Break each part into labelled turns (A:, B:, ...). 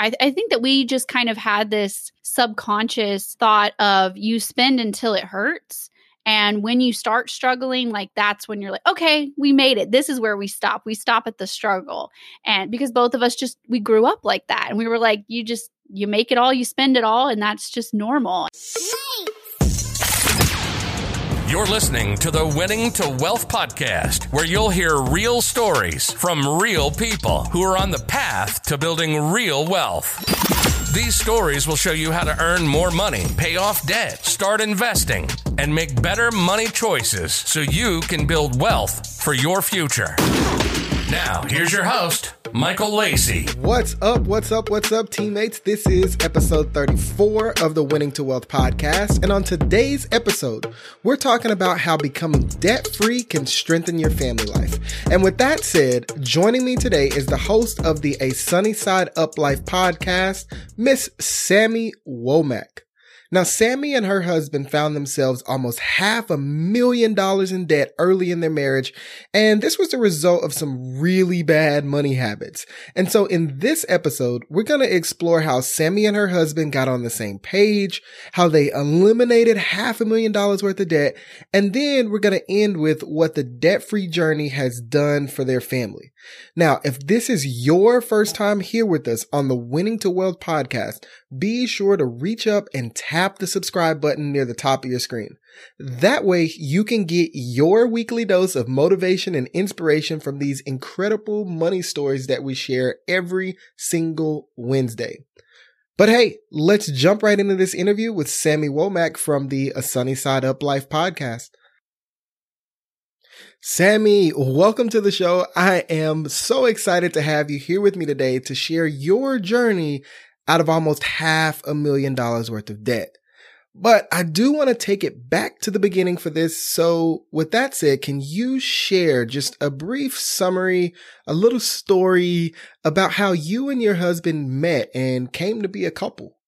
A: I, I think that we just kind of had this subconscious thought of you spend until it hurts. And when you start struggling, like that's when you're like, okay, we made it. This is where we stop. We stop at the struggle. And because both of us just, we grew up like that. And we were like, you just, you make it all, you spend it all. And that's just normal.
B: You're listening to the Winning to Wealth podcast, where you'll hear real stories from real people who are on the path to building real wealth. These stories will show you how to earn more money, pay off debt, start investing, and make better money choices so you can build wealth for your future. Now, here's your host, Michael Lacey.
C: What's up? What's up? What's up, teammates? This is episode 34 of the Winning to Wealth podcast. And on today's episode, we're talking about how becoming debt free can strengthen your family life. And with that said, joining me today is the host of the A Sunny Side Up Life podcast, Miss Sammy Womack. Now, Sammy and her husband found themselves almost half a million dollars in debt early in their marriage, and this was the result of some really bad money habits. And so in this episode, we're going to explore how Sammy and her husband got on the same page, how they eliminated half a million dollars worth of debt, and then we're going to end with what the debt-free journey has done for their family. Now, if this is your first time here with us on the Winning to Wealth podcast, be sure to reach up and tap the subscribe button near the top of your screen. That way you can get your weekly dose of motivation and inspiration from these incredible money stories that we share every single Wednesday. But hey, let's jump right into this interview with Sammy Womack from the A Sunny Side Up Life podcast. Sammy, welcome to the show. I am so excited to have you here with me today to share your journey out of almost half a million dollars worth of debt. But I do want to take it back to the beginning for this. So with that said, can you share just a brief summary, a little story about how you and your husband met and came to be a couple?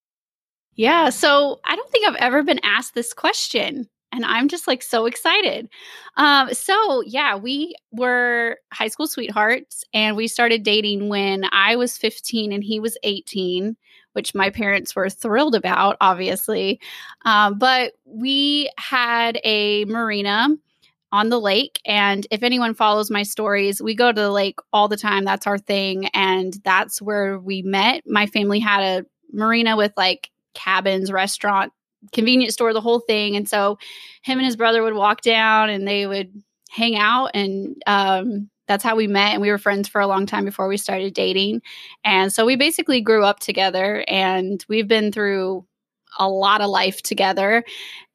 A: Yeah. So I don't think I've ever been asked this question and I'm just like so excited. Um, so yeah, we were high school sweethearts, and we started dating when I was 15 and he was 18, which my parents were thrilled about, obviously. Um, but we had a marina on the lake, and if anyone follows my stories, we go to the lake all the time. That's our thing, and that's where we met. My family had a marina with like cabins, restaurant, convenience store, the whole thing. And so him and his brother would walk down and they would hang out and um, that's how we met and we were friends for a long time before we started dating. And so we basically grew up together and we've been through a lot of life together.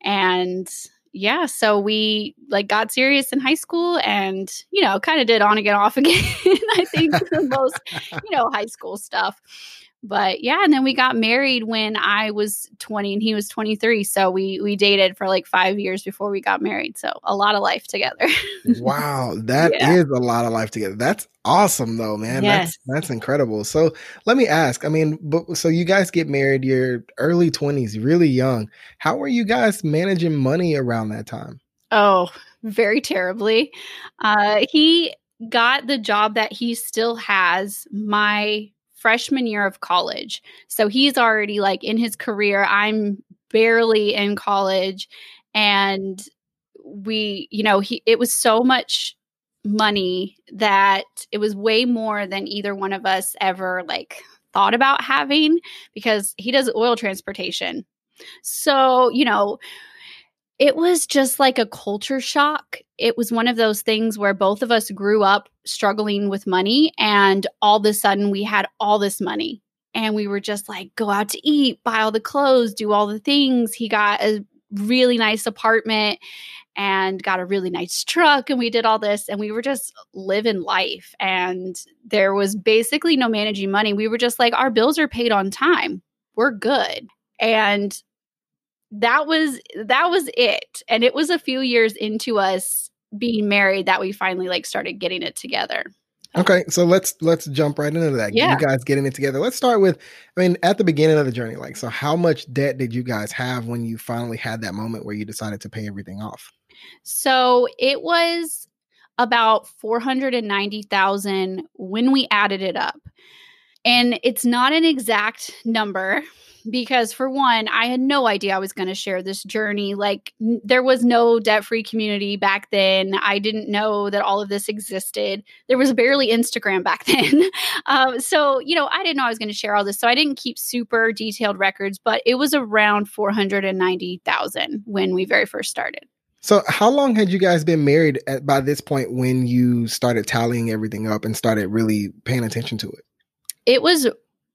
A: And yeah so we like got serious in high school and you know kind of did on again off again i think most you know high school stuff but yeah and then we got married when i was 20 and he was 23 so we we dated for like five years before we got married so a lot of life together.
C: Wow that yeah. is a lot of life together. That's awesome though man. Yes. that's that's incredible. So let me ask i mean but so you guys get married you're early 20s really young. How were you guys managing money around that time?
A: Oh very terribly. Uh he got the job that he still has. My freshman year of college. So he's already like in his career. I'm barely in college and we, you know, he it was so much money that it was way more than either one of us ever like thought about having because he does oil transportation. So, you know, it was just like a culture shock. It was one of those things where both of us grew up struggling with money, and all of a sudden we had all this money. And we were just like, go out to eat, buy all the clothes, do all the things. He got a really nice apartment and got a really nice truck, and we did all this, and we were just living life. And there was basically no managing money. We were just like, our bills are paid on time, we're good. And that was that was it. And it was a few years into us being married that we finally like started getting it together.
C: Okay so let's let's jump right into that. Yeah. you guys getting it together. Let's start with i mean at the beginning of the journey like so how much debt did you guys have when you finally had that moment where you decided to pay everything off?
A: So it was about 490,000 when we added it up. And it's not an exact number because for one, I had no idea I was going to share this journey. Like n- there was no debt-free community back then. I didn't know that all of this existed. There was barely Instagram back then. um, so, you know, I didn't know I was going to share all this. So I didn't keep super detailed records, but it was around 490,000 when we very first started.
C: So, how long had you guys been married at, by this point when you started tallying everything up and started really paying attention to it?
A: It was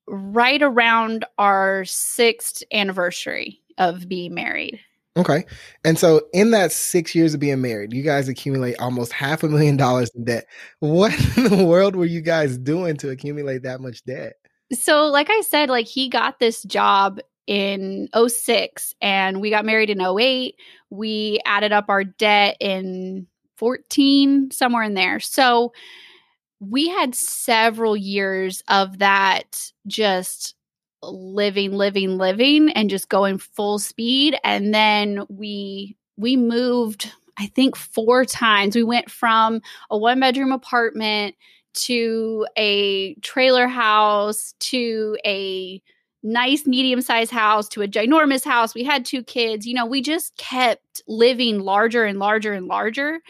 A: right around our sixth anniversary of being married.
C: Okay. And so in that six years of being married, you guys accumulate almost half a million dollars in debt. What in the world were you guys doing to accumulate that much debt?
A: So, like I said, like he got this job in 06 and we got married in 08. We added up our debt in 14, somewhere in there. So, we had several years of that just living living living and just going full speed. And then we we moved i think four times. We went from a one bedroom apartment to a trailer house to a nice medium sized house to a ginormous house. We had two kids. You know we just kept living larger and larger and larger.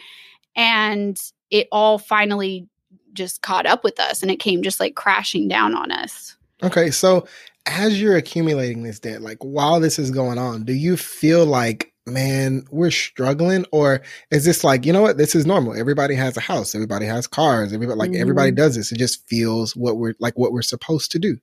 A: And it all finally just caught up with us and it came just like crashing down on us.
C: Okay, so as you're accumulating this debt, like while this is going on, do you feel like, man, we're struggling? Or is this like, you know what, this is normal. Everybody has a house, everybody has cars, everybody like mm-hmm. everybody does this. It just feels what we're like what we're supposed to do.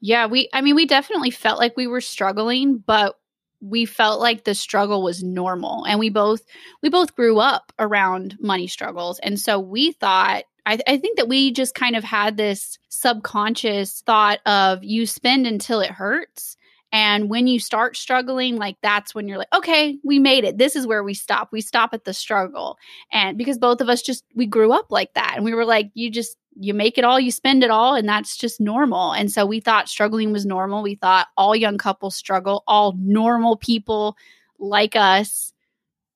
A: Yeah, we I mean we definitely felt like we were struggling, but we felt like the struggle was normal and we both we both grew up around money struggles and so we thought I, I, think that we just kind of had this subconscious thought of you spend until it hurts. And when you start struggling, like that's when you're like, okay, we made it. This is where we stop. We stop at the struggle. And because both of us just, we grew up like that. And we were like, you just, you make it all, you spend it all, and that's just normal. And so we thought struggling was normal. We thought all young couples struggle, all normal people like us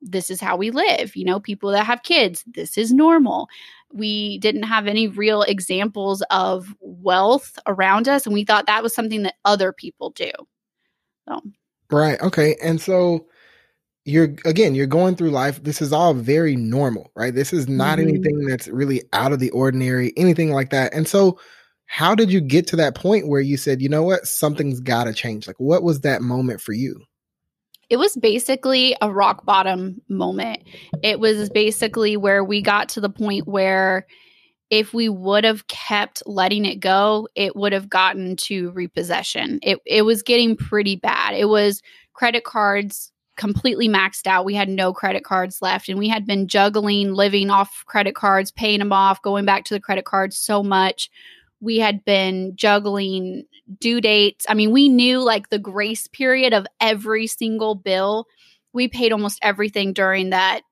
A: this is how we live. You know, people that have kids, this is normal. We didn't have any real examples of wealth around us and we thought that was something that other people do. So.
C: Right okay and so you're again you're going through life this is all very normal right? This is not mm-hmm. anything that's really out of the ordinary anything like that and so how did you get to that point where you said you know what? Something's got to change like what was that moment for you
A: it was basically a rock bottom moment. It was basically where we got to the point where if we would have kept letting it go, it would have gotten to repossession. It it was getting pretty bad. It was credit cards completely maxed out. We had no credit cards left and we had been juggling living off credit cards, paying them off, going back to the credit cards so much we had been juggling due dates. I mean, we knew like the grace period of every single bill. We paid almost everything during that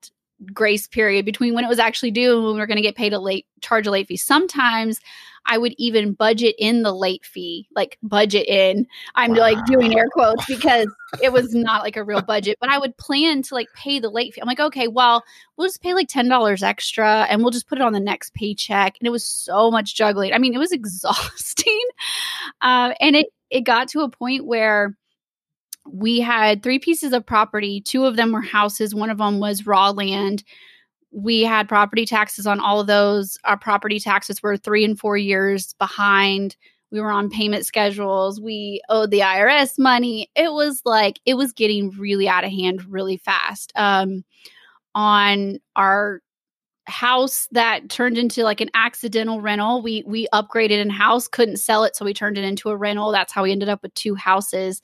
A: grace period between when it was actually due and when we were going to get paid a late charge a late fee. Sometimes I would even budget in the late fee, like budget in. I'm wow. like doing air quotes because it was not like a real budget, but I would plan to like pay the late fee. I'm like, okay, well, we'll just pay like $10 extra and we'll just put it on the next paycheck. And it was so much juggling. I mean, it was exhausting. Uh, and it, it got to a point where we had three pieces of property. Two of them were houses, one of them was raw land we had property taxes on all of those. Our property taxes were three and four years behind. We were on payment schedules. We owed the IRS money. It was like, it was getting really out of hand really fast. Um, on our house that turned into like an accidental rental. We we upgraded in house, couldn't sell it, so we turned it into a rental. That's how we ended up with two houses.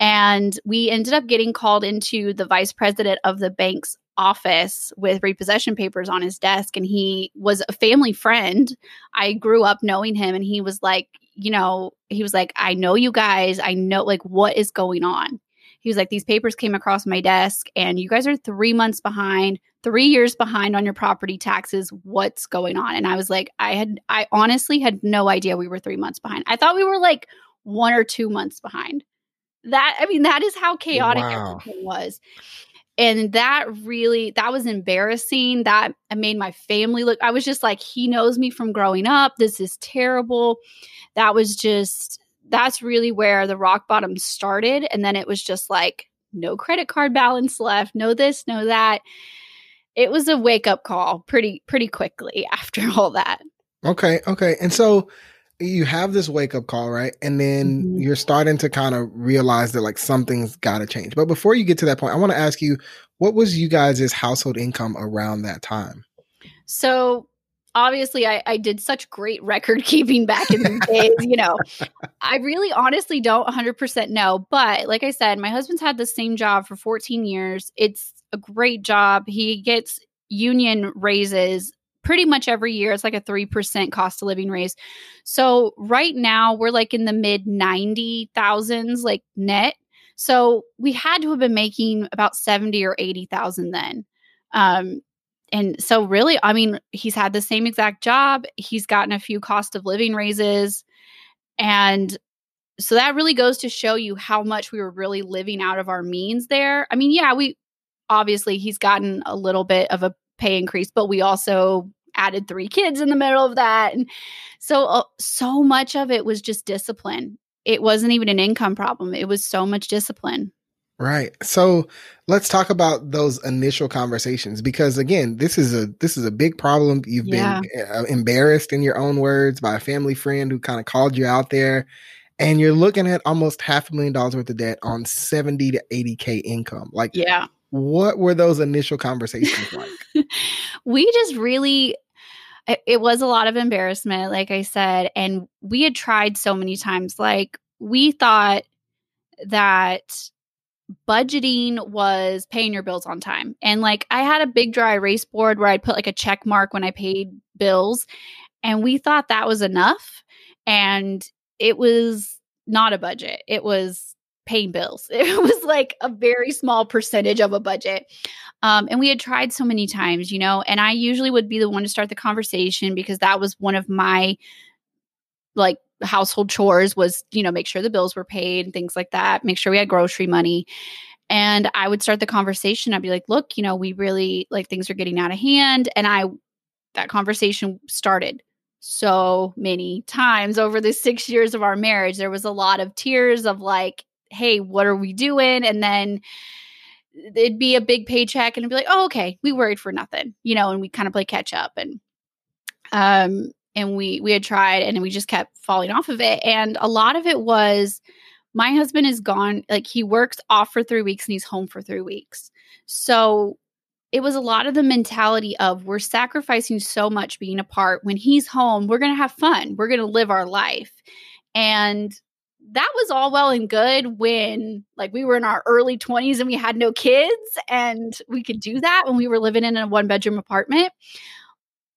A: And we ended up getting called into the vice president of the bank's office with repossession papers on his desk and he was a family friend. I grew up knowing him and he was like, you know, he was like, I know you guys. I know like what is going on. He was like, these papers came across my desk and you guys are three months behind, three years behind on your property taxes. What's going on? And I was like, I had, I honestly had no idea we were three months behind. I thought we were like one or two months behind. That, I mean, that is how chaotic wow. everything was. and that really that was embarrassing. That made my family look i was just like he knows me from growing up. This is terrible. That was just that's really where the rock bottom started. And then it was just like no credit card balance left no this no that. It was a wake up call pretty pretty quickly after all that.
C: Okay okay. And so you have this wake up call, right? And then mm-hmm. you're starting to kind of realize that like something's got to change. But before you get to that point, I want to ask you, what was you guys' household income around that time?
A: So obviously I, I did such great record keeping back in the days, you know. I really honestly don't 100% know, but like I said, my husband's had the same job for 14 years. It's a great job. He gets union raises pretty much every year. It's like a 3% cost of living raise. So right now we're like in the mid 90,000s like net. So we had to have been making about 70 or 80,000 then. Um, and so really, I mean, he's had the same exact job. He's gotten a few cost of living raises. And so that really goes to show you how much we were really living out of our means there. I mean, yeah, we obviously he's gotten a little bit of a pay increase, but we also added three kids in the middle of that. And so, uh, so much of it was just discipline. It wasn't even an income problem, it was so much discipline.
C: Right. So let's talk about those initial conversations because again, this is a this is a big problem. You've yeah. been uh, embarrassed in your own words by a family friend who kind of called you out there and you're looking at almost half a million dollars worth of debt on 70 to 80k income. Like
A: Yeah.
C: What were those initial conversations like?
A: we just really it, was a lot of embarrassment, like I said. And we had tried so many times. Like, we thought that budgeting was paying your bills on time. And like I had a big dry erase board where I'd put like a check mark when I paid bills. And we thought that was enough. And it was not a budget. It was paying bills. It was like a very small percentage of a budget. Um, and we had tried so many times, you know, and I usually would be the one to start the conversation because that was one of my like household chores was, you know, make sure the bills were paid and things like that, make sure we had grocery money. And I would start the conversation. I'd be like, look, you know, we really like things are getting out of hand. And I, that conversation started so many times over the six years of our marriage. There was a lot of tears of like, hey, what are we doing? And then it'd be a big paycheck and it'd be like, oh, okay, we worried for nothing, you know, and we kind of play catch up and um and we we had tried and we just kept falling off of it. And a lot of it was my husband is gone, like he works off for three weeks and he's home for three weeks. So it was a lot of the mentality of we're sacrificing so much being apart. When he's home, we're going to have fun. We're going to live our life. And that was all well and good when like we were in our early 20s and we had no kids and we could do that when we were living in a one bedroom apartment.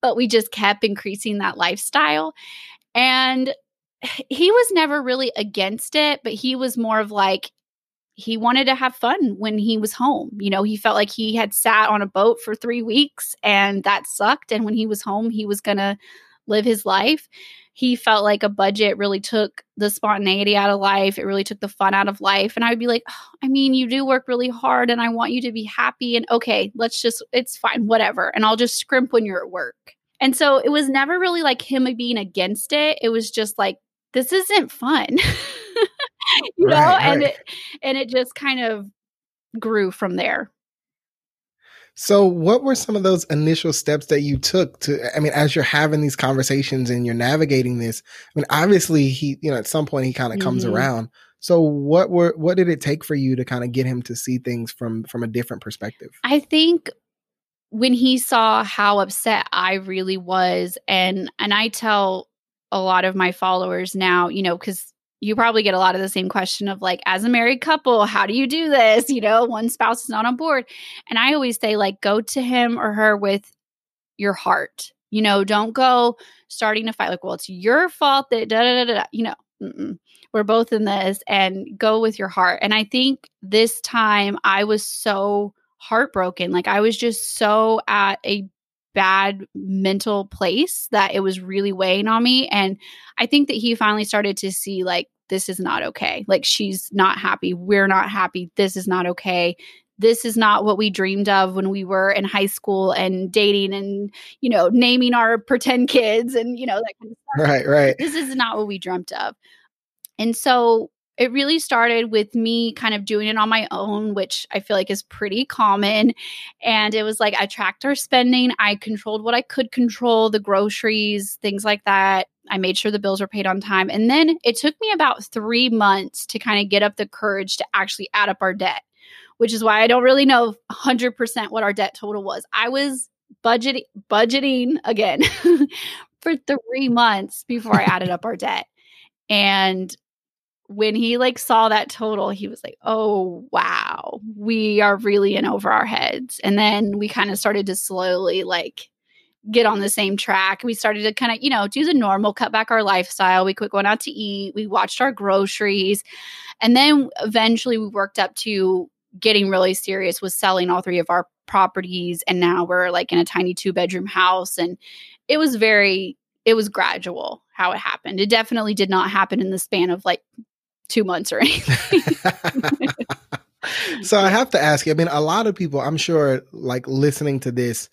A: But we just kept increasing that lifestyle. And he was never really against it but he was more of like he wanted to have fun when he was home. You know he felt like he had sat on a boat for 3 weeks and that sucked. And when he was home he was going to live his life he felt like a budget really took the spontaneity out of life. It really took the fun out of life. And I would be like, oh, I mean, you do work really hard and I want you to be happy. And okay, let's just, it's fine, whatever. And I'll just scrimp when you're at work. And so it was never really like him being against it. It was just like, this isn't fun. you know, right, and it and it just kind of grew from there.
C: So, what were some of those initial steps that you took to? I mean, as you're having these conversations and you're navigating this, I mean, obviously, he, you know, at some point he kind of mm-hmm. comes around. So, what were what did it take for you to kind of get him to see things from from a different perspective?
A: I think when he saw how upset I really was, and and I tell a lot of my followers now, you know, because you probably get a lot of the same question of like as a married couple how do you do this? You know one spouse is not on board. And i always say like go to him or her with your heart. You know don't go starting to fight like well it's your fault that da da da da you know mm-mm. we're both in this and go with your heart. And i think this time i was so heartbroken. Like i was just so at a bad mental place that it was really weighing on me. And I think that he finally started to see, like, this is not okay. Like, she's not happy. We're not happy. This is not okay. this is not what we dreamed of when we were in high school and dating and you know naming our pretend kids and you know that kind of
C: stuff. Right, right.
A: This is not what we dreamt of. And so it really started with me kind of doing it on my own, which I feel like is pretty common. And it was like I tracked our spending, I controlled what I could control, the groceries, things like that. I made sure the bills were paid on time. And then it took me about three months to kind of get up the courage to actually add up our debt, which is why I don't really know 100% what our debt total was. I was budgeting budgeting again for three months before I added up our debt. And when he like saw that total, he was like, "Oh, wow. We are really in over our heads." And then we kind of started to slowly like get on the same track. We started to kind of, you know, do the normal, cut back our lifestyle. We quit going out to eat. We watched our groceries. And then eventually we worked up to getting really serious with selling all three of our properties. And now we're like in a tiny two bedroom house. And it was very, it was gradual how it happened. It definitely did not happen in the span of like two months or anything.
C: so I have to ask you, I mean, a lot of people, I'm sure, like listening to this,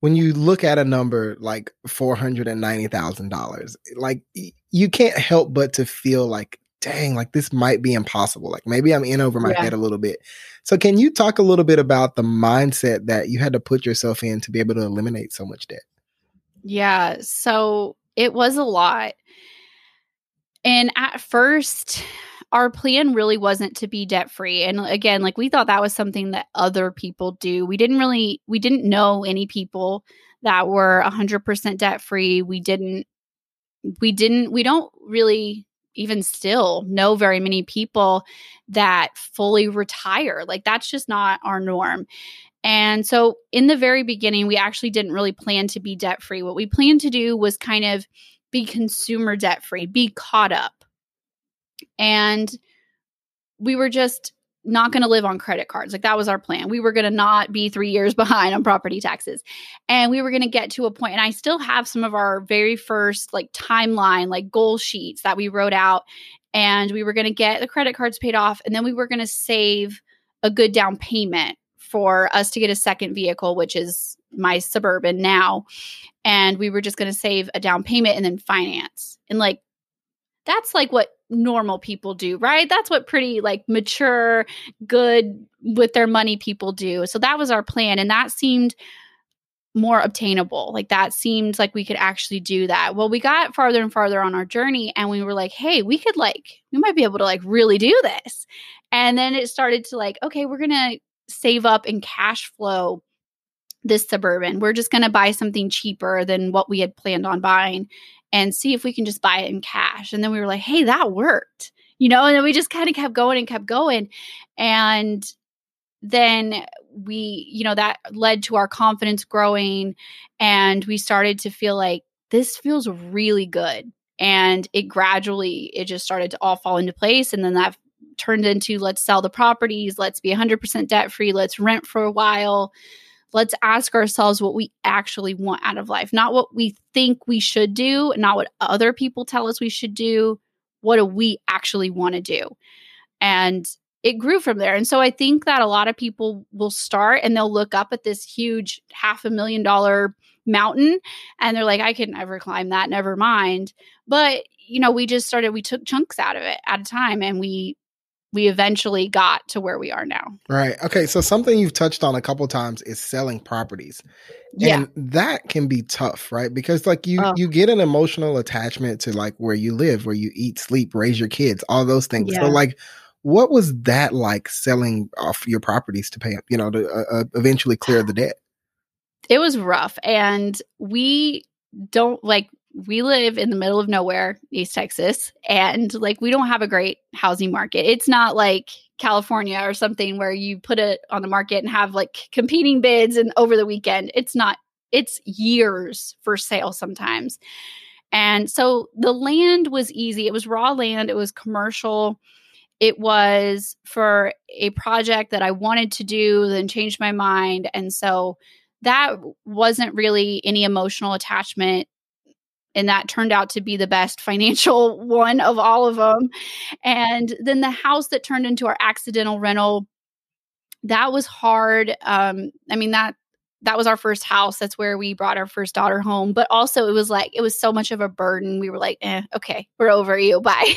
C: when you look at a number like $490,000, like you can't help but to feel like, dang, like this might be impossible. Like maybe I'm in over my yeah. head a little bit. So can you talk a little bit about the mindset that you had to put yourself in to be able to eliminate so much debt?
A: Yeah. So it was a lot. And at first, our plan really wasn't to be debt free. And again, like we thought that was something that other people do. We didn't really, we didn't know any people that were 100% debt free. We didn't, we didn't, we don't really even still know very many people that fully retire. Like that's just not our norm. And so in the very beginning, we actually didn't really plan to be debt free. What we planned to do was kind of be consumer debt free, be caught up and we were just not going to live on credit cards. Like that was our plan. We were going to not be 3 years behind on property taxes. And we were going to get to a point and I still have some of our very first like timeline like goal sheets that we wrote out and we were going to get the credit cards paid off and then we were going to save a good down payment for us to get a second vehicle which is my suburban now and we were just going to save a down payment and then finance. And like that's like what normal people do, right? That's what pretty like mature, good with their money people do. So that was our plan. And that seemed more obtainable. Like that seemed like we could actually do that. Well, we got farther and farther on our journey and we were like, hey, we could like, we might be able to like really do this. And then it started to like, okay, we're going to save up and cash flow this suburban. We're just going to buy something cheaper than what we had planned on buying and see if we can just buy it in cash. And then we were like, hey, that worked, you know, and then we just kind of kept going and kept going. And then we, you know, that led to our confidence growing. And we started to feel like this feels really good. And it gradually, it just started to all fall into place. And then that turned into let's sell the properties, let's be 100% debt free, let's rent for a while let's ask ourselves what we actually want out of life, not what we think we should do, not what other people tell us we should do. What do we actually want to do? And it grew from there. And so I think that a lot of people will start and they'll look up at this huge half a million dollar mountain and they're like, I can never climb that, never mind. But, you know, we just started, we took chunks out of it at a time and we we eventually got to where we are now.
C: Right. Okay. So something you've touched on a couple times is selling properties. Yeah. And that can be tough, right? Because like you oh. you get an emotional attachment to like where you live, where you eat, sleep, raise your kids, all those things. Yeah. So like what was that like selling off your properties to pay, you know, to uh, uh eventually clear the debt?
A: It was rough and we don't like we live in the middle of nowhere, East Texas, and like we don't have a great housing market. It's not like California or something where you put it on the market and have like competing bids and over the weekend. It's not, it's years for sale sometimes. And so the land was easy. It was raw land, it was commercial. It was for a project that I wanted to do, then changed my mind. And so that wasn't really any emotional attachment and that turned out to be the best financial one of all of them. And then the house that turned into our accidental rental that was hard. Um, I mean that that was our first house. That's where we brought our first daughter home. But also, it was like it was so much of a burden. We were like, eh, okay, we're over you. Bye.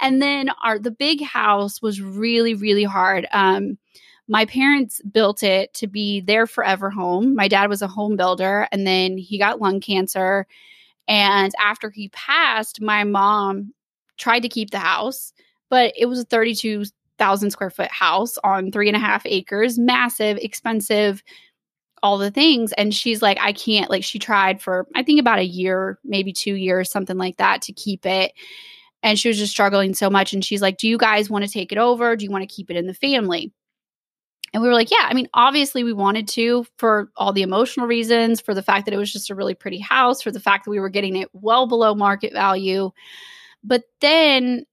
A: and then our the big house was really really hard. Um, my parents built it to be their forever home. My dad was a home builder, and then he got lung cancer. And after he passed, my mom tried to keep the house, but it was a 32,000 square foot house on three and a half acres, massive, expensive all the things. And she's like i can't like she tried for i think about a year maybe two years something like that to keep it. And she was just struggling so much and she's like do you guys want to take it over? Do you want to keep it in the family and we were like yeah i mean obviously we wanted to for all the emotional reasons for the fact that it was just a really pretty house for the fact that we were getting it well below market value but then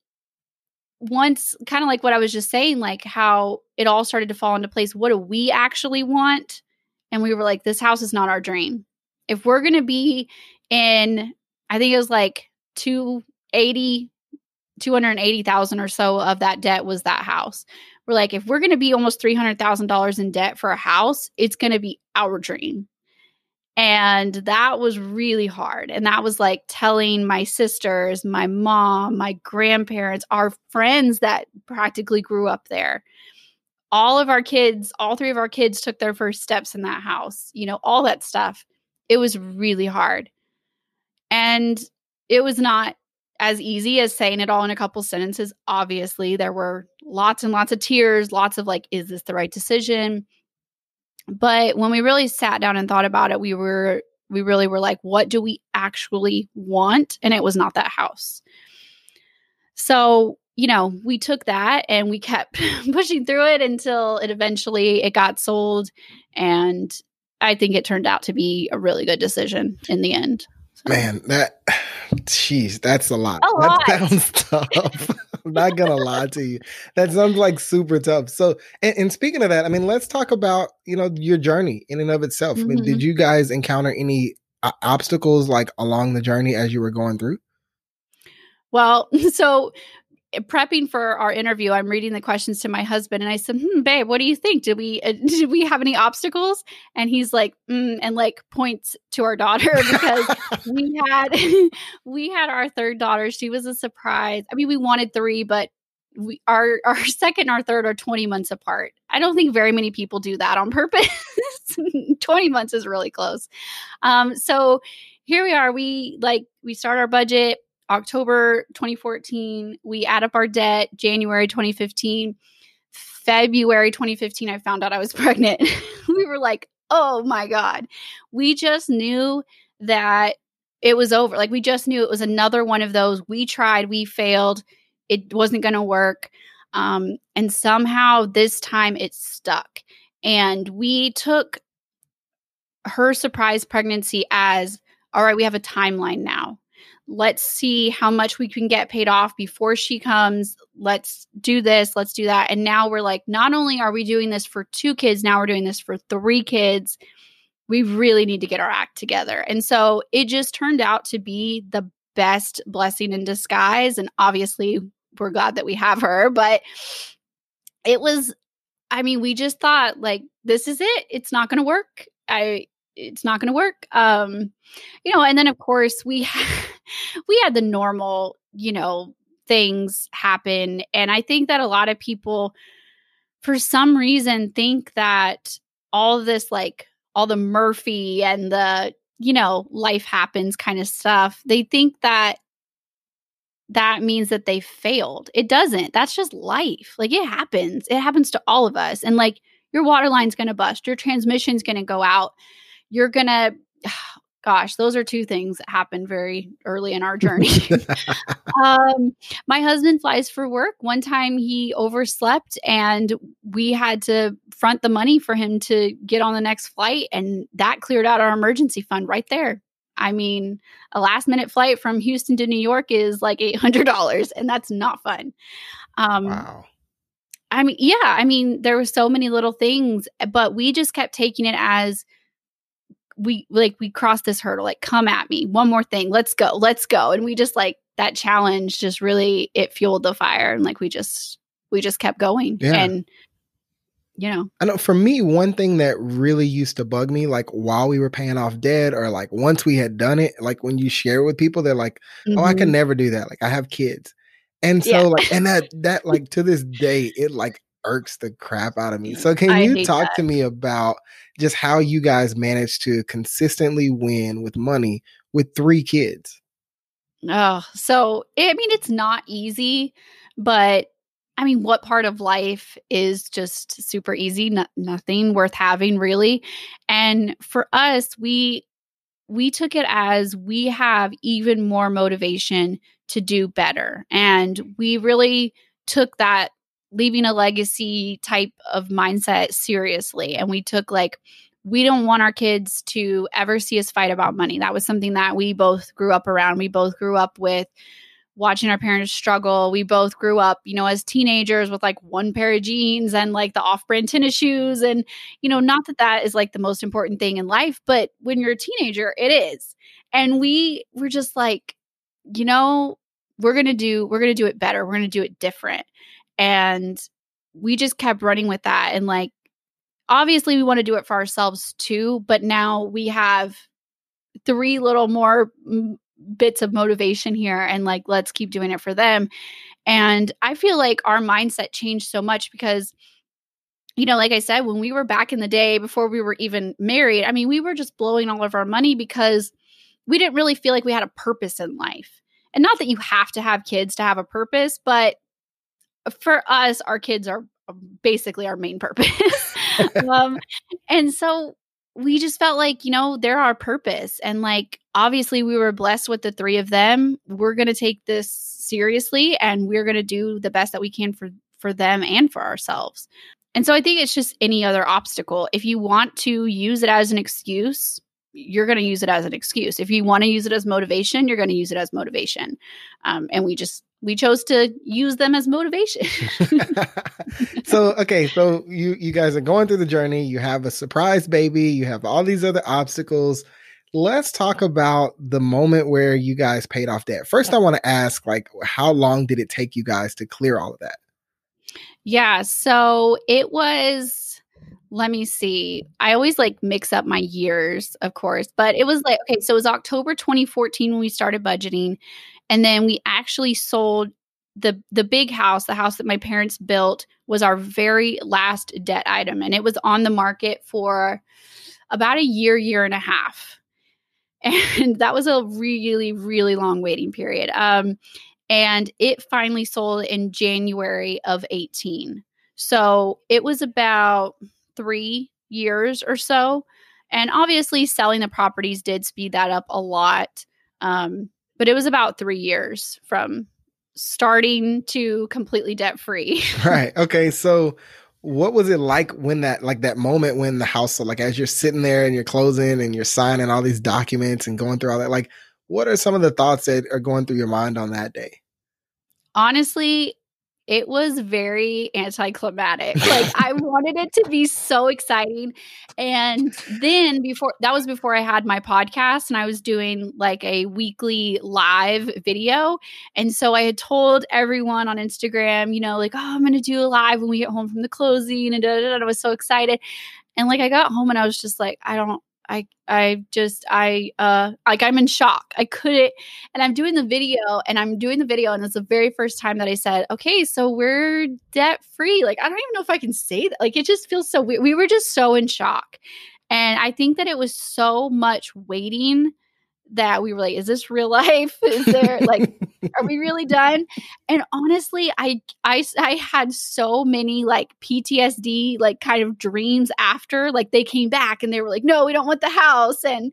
A: once kind of like what i was just saying like how it all started to fall into place what do we actually want and we were like, this house is not our dream. If we're going to be in, I think it was like 280, 280,000 or so of that debt was that house. We're like, if we're going to be almost $300,000 in debt for a house, it's going to be our dream. And that was really hard. And that was like telling my sisters, my mom, my grandparents, our friends that practically grew up there all of our kids, all three of our kids took their first steps in that house, you know, all that stuff. It was really hard. And it was not as easy as saying it all in a couple sentences. Obviously, there were lots and lots of tears, lots of like, is this the right decision? But when we really sat down and thought about it, we were, we really were like, what do we actually want? And it was not that house. So you know, we took that and we kept pushing through it until it eventually it got sold and I think it turned out to be a really good decision in the end.
C: So. Man, that jeez, that's a lot.
A: A
C: that
A: lot.
C: sounds tough. I'm not gonna lie to you. That sounds like super tough. So, and, and, speaking of that, I mean, let's talk about you know your journey in and of itself. Mm-hmm. I mean, did mm-hmm. you guys encounter any uh, obstacles like along the journey as you were going through?
A: Well, so prepping for our interview, I'm reading the questions to my husband, and I said, "Hmm, babe, what do you think? Did we uh, did we have any obstacles?" And he's like, mm, and like points to our daughter because we had we had our third daughter. She was a surprise. I mean, we wanted three, but we our our second and our third are 20 months apart. I don't think very many people do that on purpose. 20 months is really close. Um, so here we are. We like we start our budget October 2014, we add up our debt, January 2015. February 2015, I found out I was pregnant. we were like, oh my God. We just knew that it was over. Like, we just knew it was another one of those. We tried, we failed, it wasn't going to work. Um, and somehow this time it stuck. And we took her surprise pregnancy as all right, we have a timeline now let's see how much we can get paid off before she comes. Let's do this, let's do that. And now we're like, not only are we doing this for two kids, now we're doing this for three kids. We really need to get our act together. And so it just turned out to be the best blessing in disguise. And obviously, we're glad that we have her, but it was, I mean, we just thought, like, this is it. It's not going to work. I, it's not going to work. Um, you know, and then of course we we had the normal, you know, things happen, and I think that a lot of people, for some reason, think that all this, like all the Murphy and the you know life happens kind of stuff, they think that that means that they failed. It doesn't. That's just life. Like it happens. It happens to all of us, and like your water line's going to bust, your transmission's going to go out you're going to gosh, those are two things that happened very early in our journey. um, my husband flies for work. One time he overslept and we had to front the money for him to get on the next flight. And that cleared out our emergency fund right there. I mean, a last minute flight from Houston to New York is like $800, and that's not fun. Um, wow. I mean, yeah, I mean, there were so many little things, but we just kept taking it as we like we crossed this hurdle like come at me one more thing let's go let's go and we just like that challenge just really it fueled the fire and like we just we just kept going yeah. and you know.
C: I know for me, one thing that really used to bug me, like while we were paying off debt or like once we had done it, like when you share with people, they're like, mm-hmm. oh, I can mm-hmm. never do that. Like I have kids. And so yeah. like, and that, that like to this day, it like irks the crap out of me. So can I you talk that. to me about just how you guys manage to consistently win with money with three kids?
A: Oh, so I mean, it's not easy, but I mean, what part of life is just super easy? No, nothing worth having, really. And for us, we we took it as we have even more motivation to do better, and we really took that leaving a legacy type of mindset seriously. And we took like we don't want our kids to ever see us fight about money. That was something that we both grew up around. We both grew up with watching our parents struggle. We both grew up, you know, as teenagers with like one pair of jeans and like the off brand tennis shoes. And, you know, not that that is like the most important thing in life, but when you're a teenager, it is. And we were just like, you know, we're going to do, we're going to do it better. We're going to do it different. And we just kept running with that. And like, obviously, we want to do it for ourselves too. But now we have three little more mm, bits of motivation here and like let's keep doing it for them and i feel like our mindset changed so much because you know like i said when we were back in the day before we were even married i mean we were just blowing all of our money because we didn't really feel like we had a purpose in life and not that you have to have kids to have a purpose but for us our kids are basically our main purpose um, and so we just felt like, you know, they're our purpose. And like, obviously, we were blessed with the three of them. We're going to take this seriously and we're going to do the best that we can for, for them and for ourselves. And so I think it's just any other obstacle. If you want to use it as an excuse, you're going to use it as an excuse. If you want to use it as motivation, you're going to use it as motivation. Um, and we just we chose to use them as motivation.
C: so okay, so you you guys are going through the journey. You have a surprise baby. You have all these other obstacles. Let's talk about the moment where you guys paid off debt. First, I want to ask, like, how long did it take you guys to clear all of that?
A: Yeah, so it was let me see. I always like mix up my years, of course, but it was like, okay, so it was October 2014 when we started budgeting. And then we actually sold the the big house, the house that my parents built was our very last debt item and it was on the market for about a year, year and a half. And that was a really really long waiting period. Um and it finally sold in January of 18. So, it was about three years or so. And obviously, selling the properties did speed that up a lot. Um, but it was about three years from starting to completely debt free.
C: right. Okay. So, what was it like when that, like that moment when the house, like as you're sitting there and you're closing and you're signing all these documents and going through all that, like, what are some of the thoughts that are going through your mind on that day?
A: Honestly, it was very anticlimactic. Like I wanted it to be so exciting. And then before that was before I had my podcast and I was doing like a weekly live video. And so I had told everyone on Instagram, you know, like, oh, I'm gonna do a live when we get home from the closing and da, da, da. I was so excited. And like I got home and I was just like, I don't I I just I uh like I'm in shock. I couldn't and I'm doing the video and I'm doing the video and it's the very first time that I said, "Okay, so we're debt free." Like I don't even know if I can say that. Like it just feels so weird. We were just so in shock. And I think that it was so much waiting that we were like, is this real life? Is there like, are we really done? And honestly, I, I, I had so many like PTSD, like kind of dreams after, like they came back and they were like, no, we don't want the house. And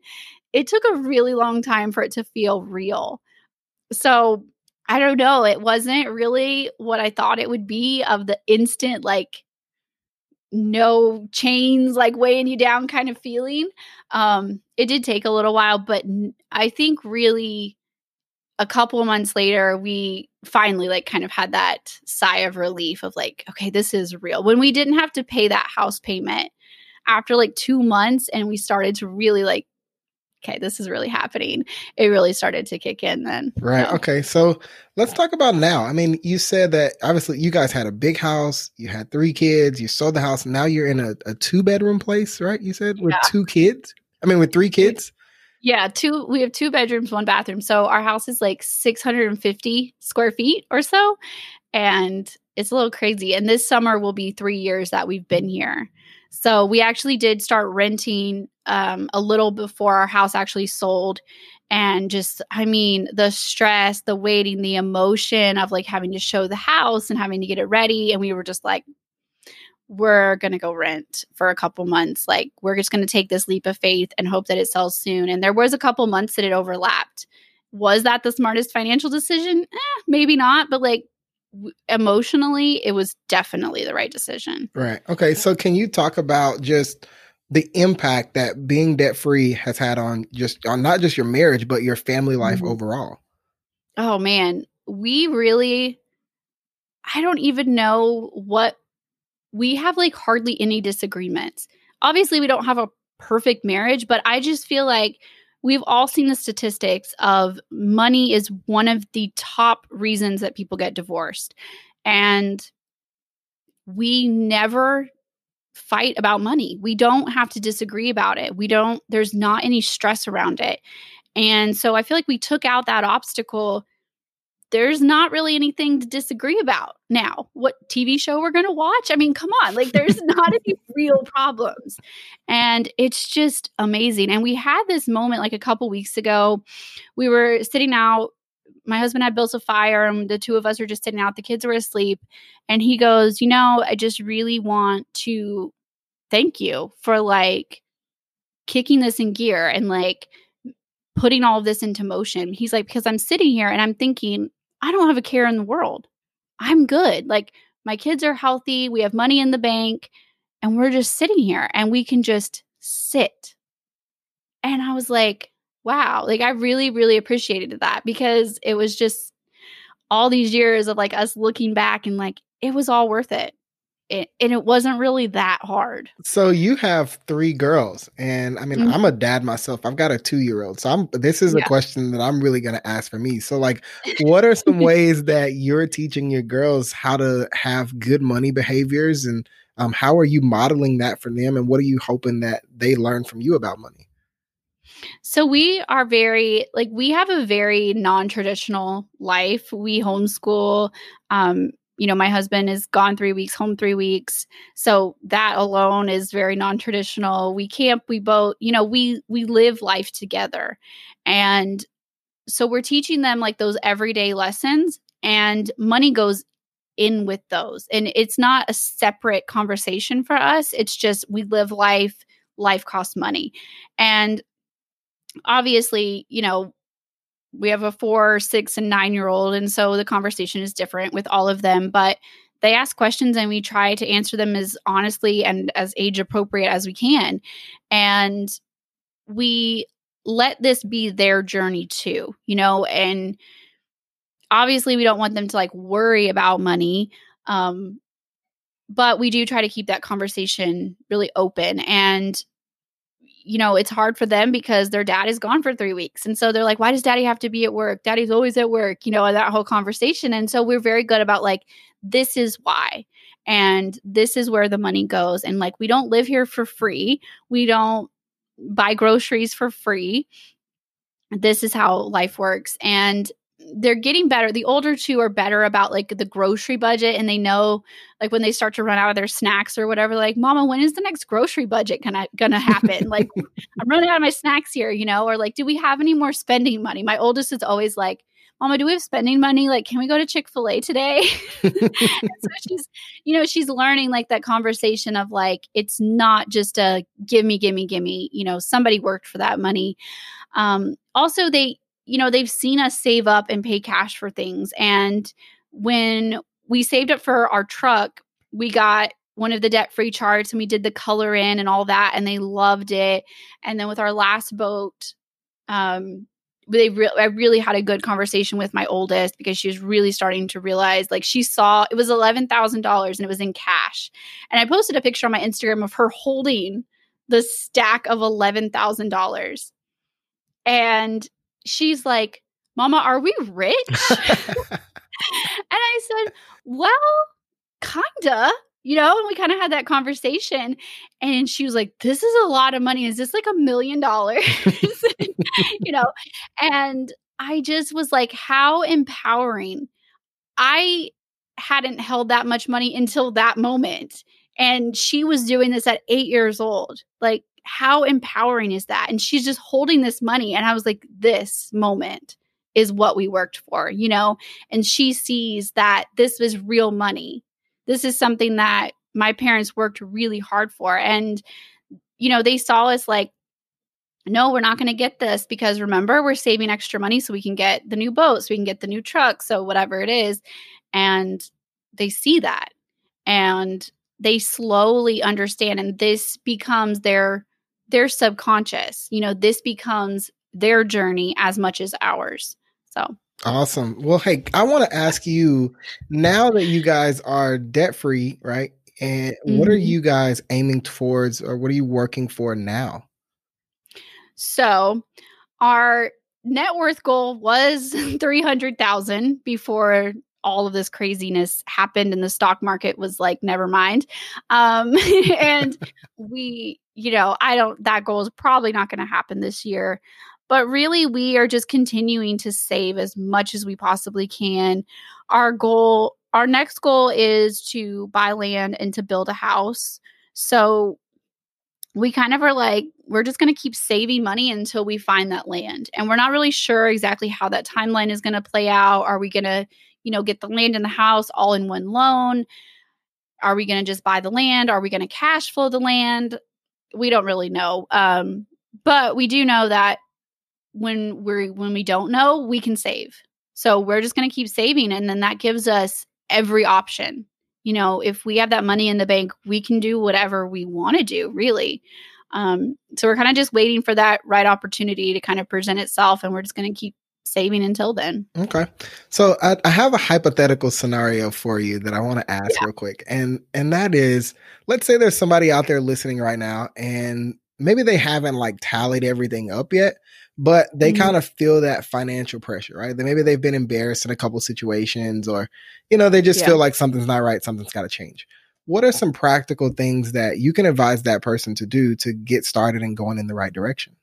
A: it took a really long time for it to feel real. So I don't know. It wasn't really what I thought it would be of the instant, like, no chains like weighing you down kind of feeling. Um, it did take a little while, but I think really a couple months later, we finally like kind of had that sigh of relief of like, okay, this is real. When we didn't have to pay that house payment after like two months and we started to really like okay, this is really happening. It really started to kick in then.
C: Right.
A: So.
C: Okay. So let's talk about now. I mean, you said that obviously you guys had a big house, you had three kids, you sold the house, now you're in a, a two bedroom place, right? You said with
A: Yeah.
C: two kids? I mean, with three kids?
A: Yeah, two we have two bedrooms, one bathroom. So our house is like 650 square feet or so. And it's a little crazy. And this summer will be three years that we've been here. So we actually did start renting um, a little before our house actually sold. And just, I mean, the stress, the waiting, the emotion of like having to show the house and having to get it ready. And we were just like, we're going to go rent for a couple months. Like, we're just going to take this leap of faith and hope that it sells soon. And there was a couple months that it overlapped. Was that the smartest financial decision? Eh, maybe not, but like emotionally, it was definitely the right decision.
C: Right. Okay. So can you talk about just the impact that being debt free has had on just on not just your marriage, but your family life
A: Mhm.
C: overall?
A: Oh man, we really I don't even know what we have like hardly any disagreements. Obviously, we don't have a perfect marriage, but I just feel like we've all seen the statistics of money is one of the top reasons that people get divorced. And we never fight about money. We don't have to disagree about it. We don't there's not any stress around it. And so I feel like we took out that obstacle. There's not really anything to disagree about now. What TV show we're going to watch? I mean, come on. Like, there's not any real problems. And it's just amazing. And we had this moment like a couple weeks ago. We were sitting out. My husband had built a fire, and the two of us were just sitting out. The kids were asleep. And he goes, You know, I just really want to thank you for like kicking this in gear and like putting all of this into motion. He's like, because I'm sitting here and I'm thinking, I don't have a care in the world. I'm good. Like, my kids are healthy. We have money in the bank, and we're just sitting here and we can just sit. And I was like, wow. Like, I really, really appreciated that because it was just all these years of like us looking back and like, it was all worth it. And it wasn't really that hard.
C: So you have three girls, and I mean,
A: Mhm.
C: I'm a dad myself. I've got a two year old, so I'm. This is a question that I'm really going to ask for me. So, like, what are some ways that you're teaching your girls how to have good money behaviors, and um, how are you modeling that for them, and what are you hoping that they learn from you about money?
A: So we are very like we have a very non-traditional life. We homeschool. Um, you know, my husband is gone 3 weeks, home 3 weeks. So that alone is very non-traditional. We camp, we boat, you know, we we live life together. And so we're teaching them like those everyday lessons and money goes in with those. And it's not a separate conversation for us. It's just we live life, life costs money. And obviously, you know, we have a four, six, and nine year old. And so the conversation is different with all of them. But they ask questions and we try to answer them as honestly and as age appropriate as we can. And we let this be their journey too, you know, and obviously we don't want them to like worry about money. Um, but we do try to keep that conversation really open and you know, it's hard for them because their dad is gone for three weeks. And so they're like, why does daddy have to be at work? Daddy's always at work, you know, that whole conversation. And so we're very good about like, this is why. And this is where the money goes. And like, we don't live here for free. We don't buy groceries for free. This is how life works. And they're getting better. The older two are better about like the grocery budget and they know like when they start to run out of their snacks or whatever, like, Mama, when is the next grocery budget gonna gonna happen? like I'm running out of my snacks here, you know, or like, do we have any more spending money? My oldest is always like, Mama, do we have spending money? Like, can we go to Chick-fil-A today? so she's, you know, she's learning like that conversation of like, it's not just a give me, give me, give me, you know, somebody worked for that money. Um, also they, you know, they've seen us save up and pay cash for things. And when we saved up for our truck, we got one of the debt free charts and we did the color in and all that, and they loved it. And then with our last boat, um, they re- I really had a good conversation with my oldest because she was really starting to realize like she saw it was eleven thousand dollars and it was in cash, and I posted a picture on my Instagram of her holding the stack of eleven thousand dollars, And she's like, Mama, are we rich? and I said, Well, kinda you know and we kind of had that conversation and she was like this is a lot of money. Is this like a million dollars? You know? And i just was like how empowering. I hadn't held that much money until that moment and she was doing this at 8 years old like how empowering is that and she's just holding this money and i was like this moment is what we worked for you know and she sees that this was real money this is something that my parents worked really hard for. And, you know, they saw us like, no, we're not going to get this because remember, we're saving extra money so we can get the new boat, so we can get the new truck, so whatever it is. And they see that and they slowly understand and this becomes their their subconscious you know this becomes their journey as much as ours so
C: Awesome. Well, hey, I want to ask you now that you guys are debt free, right? And mm-hmm. what are mm-hmm. you guys aiming towards or what are you working for now?
A: So, our net worth goal was 300,000 before all of this craziness happened and the stock market was like never mind. Um and we, you know, I don't that goal is probably not going to happen this year. But really, we are just continuing to save as much as we possibly can. Our goal, our next goal is to buy land and to build a house. So we kind of are like, we're just going to keep saving money until we find that land. And we're not really sure exactly how that timeline is going to play out. Are we going to, you know, get the land and the house all in one loan? Are we going to just buy the land? Are we going to cash flow the land? We don't really know. Um, but we do know that when we're when we don't know, we can save. So we're just going to keep saving and then that gives us every option. You know, if we have that money in the bank, we can do whatever we want to do, really. Um, so we're kind of just waiting for that right opportunity to kind of present itself and we're just going to keep saving until then.
C: Okay. So I, I, have a hypothetical scenario for you that I want to ask yeah. real quick. And and that is let's say there's somebody out there listening right now and maybe they haven't like tallied everything up yet, but they mm-hmm. kind of feel that financial pressure, right? Maybe they've been embarrassed in a couple situations or, you know, they just yeah. feel like something's not right, something's got to change. What are some practical things that you can advise that person to do to get started and going in the right direction?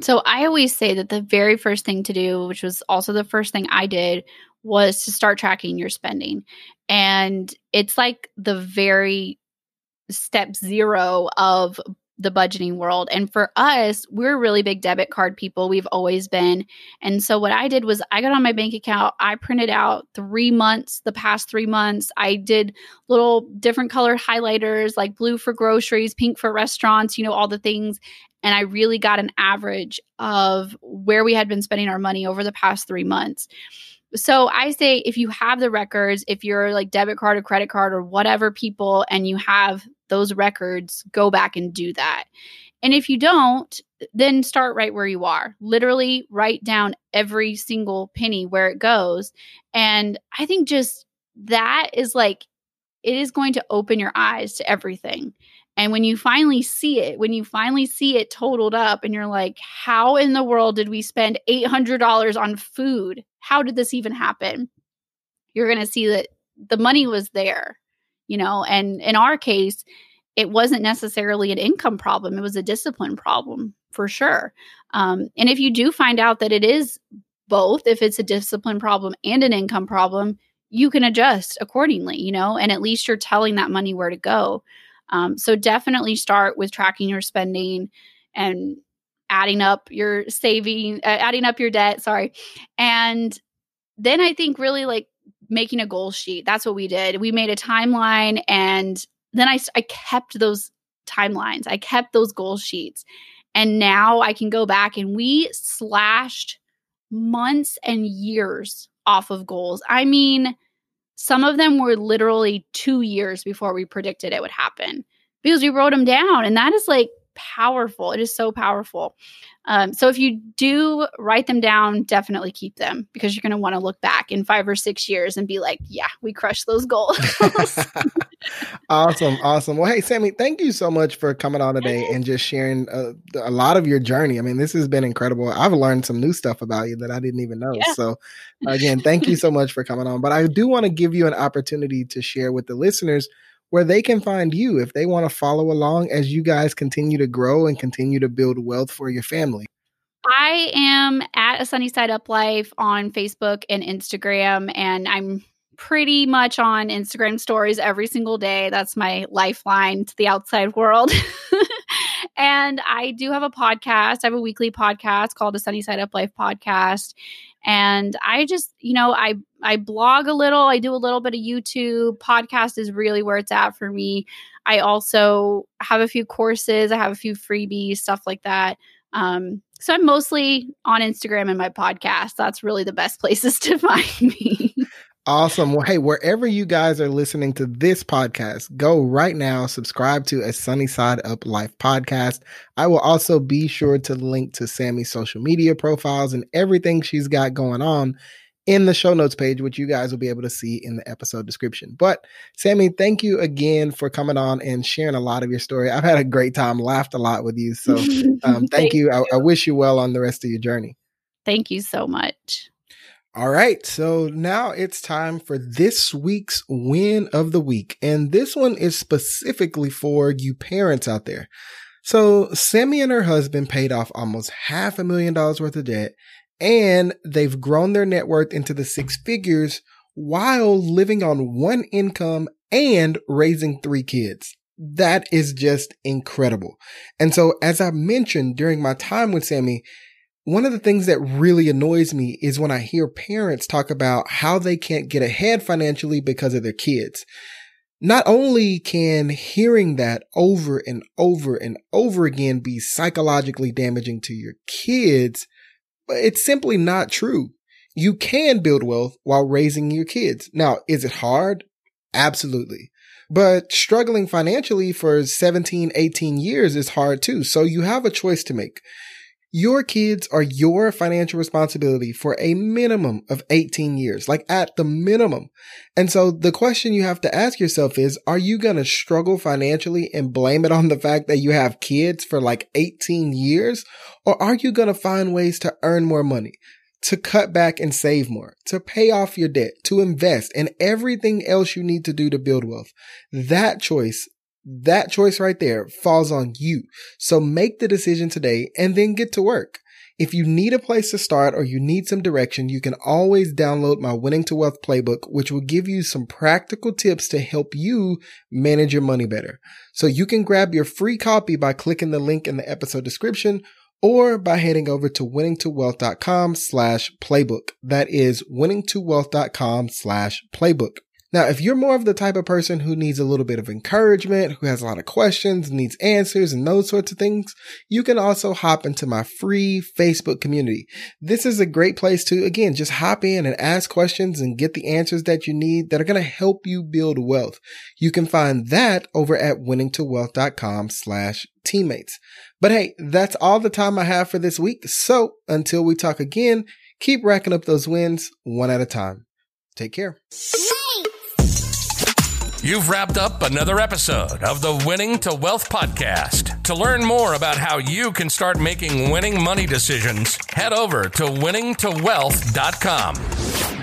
A: So I always say that the very first thing to do, which was also the first thing I did, was to start tracking your spending. And it's like the very step zero of the budgeting world. And for us, we're really big debit card people. We've always been. And so what I did was I got on my bank account, I printed out three months, the past three months. I did little different colored highlighters like blue for groceries, pink for restaurants, you know, all the things. And I really got an average of where we had been spending our money over the past three months. So I say if you have the records, if you're like debit card or credit card or whatever people, and you have those records, go back and do that. And if you don't, then start right where you are. Literally write down every single penny where it goes. And I think just that is like, it is going to open your eyes to everything. And when you finally see it, when you finally see it totaled up and you're like, how in the world did we spend $800 on food? How did this even happen? You're going to see that the money was there, you know, and in our case, it wasn't necessarily an income problem, it was a discipline problem for sure. Um, and if you do find out that it is both, if it's a discipline problem and an income problem, you can adjust accordingly, you know, and at least you're telling that money where to go. Um, so definitely start with tracking your spending and adding up your saving, uh, adding up your debt. Sorry. And then I think really like making a goal sheet. That's what we did. We made a timeline and then I, I kept those timelines. I kept those goal sheets. And now I can go back and we slashed months and years off of goals. I mean, some of them were literally two years before we predicted it would happen because we wrote them down. And that is like powerful. It is so powerful. Um, so if you do write them down, definitely keep them because you're going to want to look back in five or six years and be like, yeah, we crushed those goals.
C: awesome. Awesome. Well, hey, Sammy, thank you so much for coming on today and just sharing a, uh, a, lot of your journey. I mean, this has been incredible. I've learned some new stuff about you that I didn't even know. Yeah. So, again, thank you so much for coming on. But I do want to give you an opportunity to share with the listeners where they can find you if they want to follow along as you guys continue to grow and continue to build wealth for your family.
A: I am at a Sunny Side Up Life on Facebook and Instagram, and I'm pretty much on Instagram stories every single day. That's my lifeline to the outside world. and I do have a podcast. I have a weekly podcast called the Sunny Side Up Life podcast and i just you know i i blog a little i do a little bit of youtube. Podcast is really where it's at for me. I also have a few courses. I have a few freebies stuff like that. Um so i'm mostly on instagram and my podcast. That's really the best places to find me
C: Awesome. Well, hey, wherever you guys are listening to this podcast, go right now, subscribe to a Sunny Side Up Life podcast. I will also be sure to link to Sammy's social media profiles and everything she's got going on in the show notes page, which you guys will be able to see in the episode description. But Sammy, thank you again for coming on and sharing a lot of your story. I've had a great time, laughed a lot with you. So um, thank, thank, you. you. I, I wish you well on the rest of your journey.
A: Thank you so much.
C: All right, so now it's time for this week's win of the week. And this one is specifically for you parents out there. So Sammy and her husband paid off almost half a million dollars worth of debt and they've grown their net worth into the six figures while living on one income and raising three kids. That is just incredible. And so as I mentioned during my time with Sammy, one of the things that really annoys me is when I hear parents talk about how they can't get ahead financially because of their kids. Not only can hearing that over and over and over again be psychologically damaging to your kids, but it's simply not true. You can build wealth while raising your kids. Now, is it hard? Absolutely. But struggling financially for 17, 18 years is hard too. So you have a choice to make. Your kids are your financial responsibility for a minimum of 18 years, like at the minimum. And so the question you have to ask yourself is, are you going to struggle financially and blame it on the fact that you have kids for like 18 years? Or are you going to find ways to earn more money? to cut back and save more, to pay off your debt, to invest, and everything else you need to do to build wealth. That choice that choice right there falls on you. So make the decision today and then get to work. If you need a place to start or you need some direction, you can always download my Winning to Wealth playbook, which will give you some practical tips to help you manage your money better. So you can grab your free copy by clicking the link in the episode description or by heading over to winningtowealth.com slash playbook. That is winningtowealth.com slash playbook. Now, if you're more of the type of person who needs a little bit of encouragement, who has a lot of questions, needs answers, and those sorts of things, you can also hop into my free Facebook community. This is a great place to, again, just hop in and ask questions and get the answers that you need that are going to help you build wealth. You can find that over at winningtowealth.com slash teammates. But hey, that's all the time I have for this week. So until we talk again, keep racking up those wins one at a time. Take care.
B: You've wrapped up another episode of the Winning to Wealth podcast. To learn more about how you can start making winning money decisions, head over to winningtowealth.com.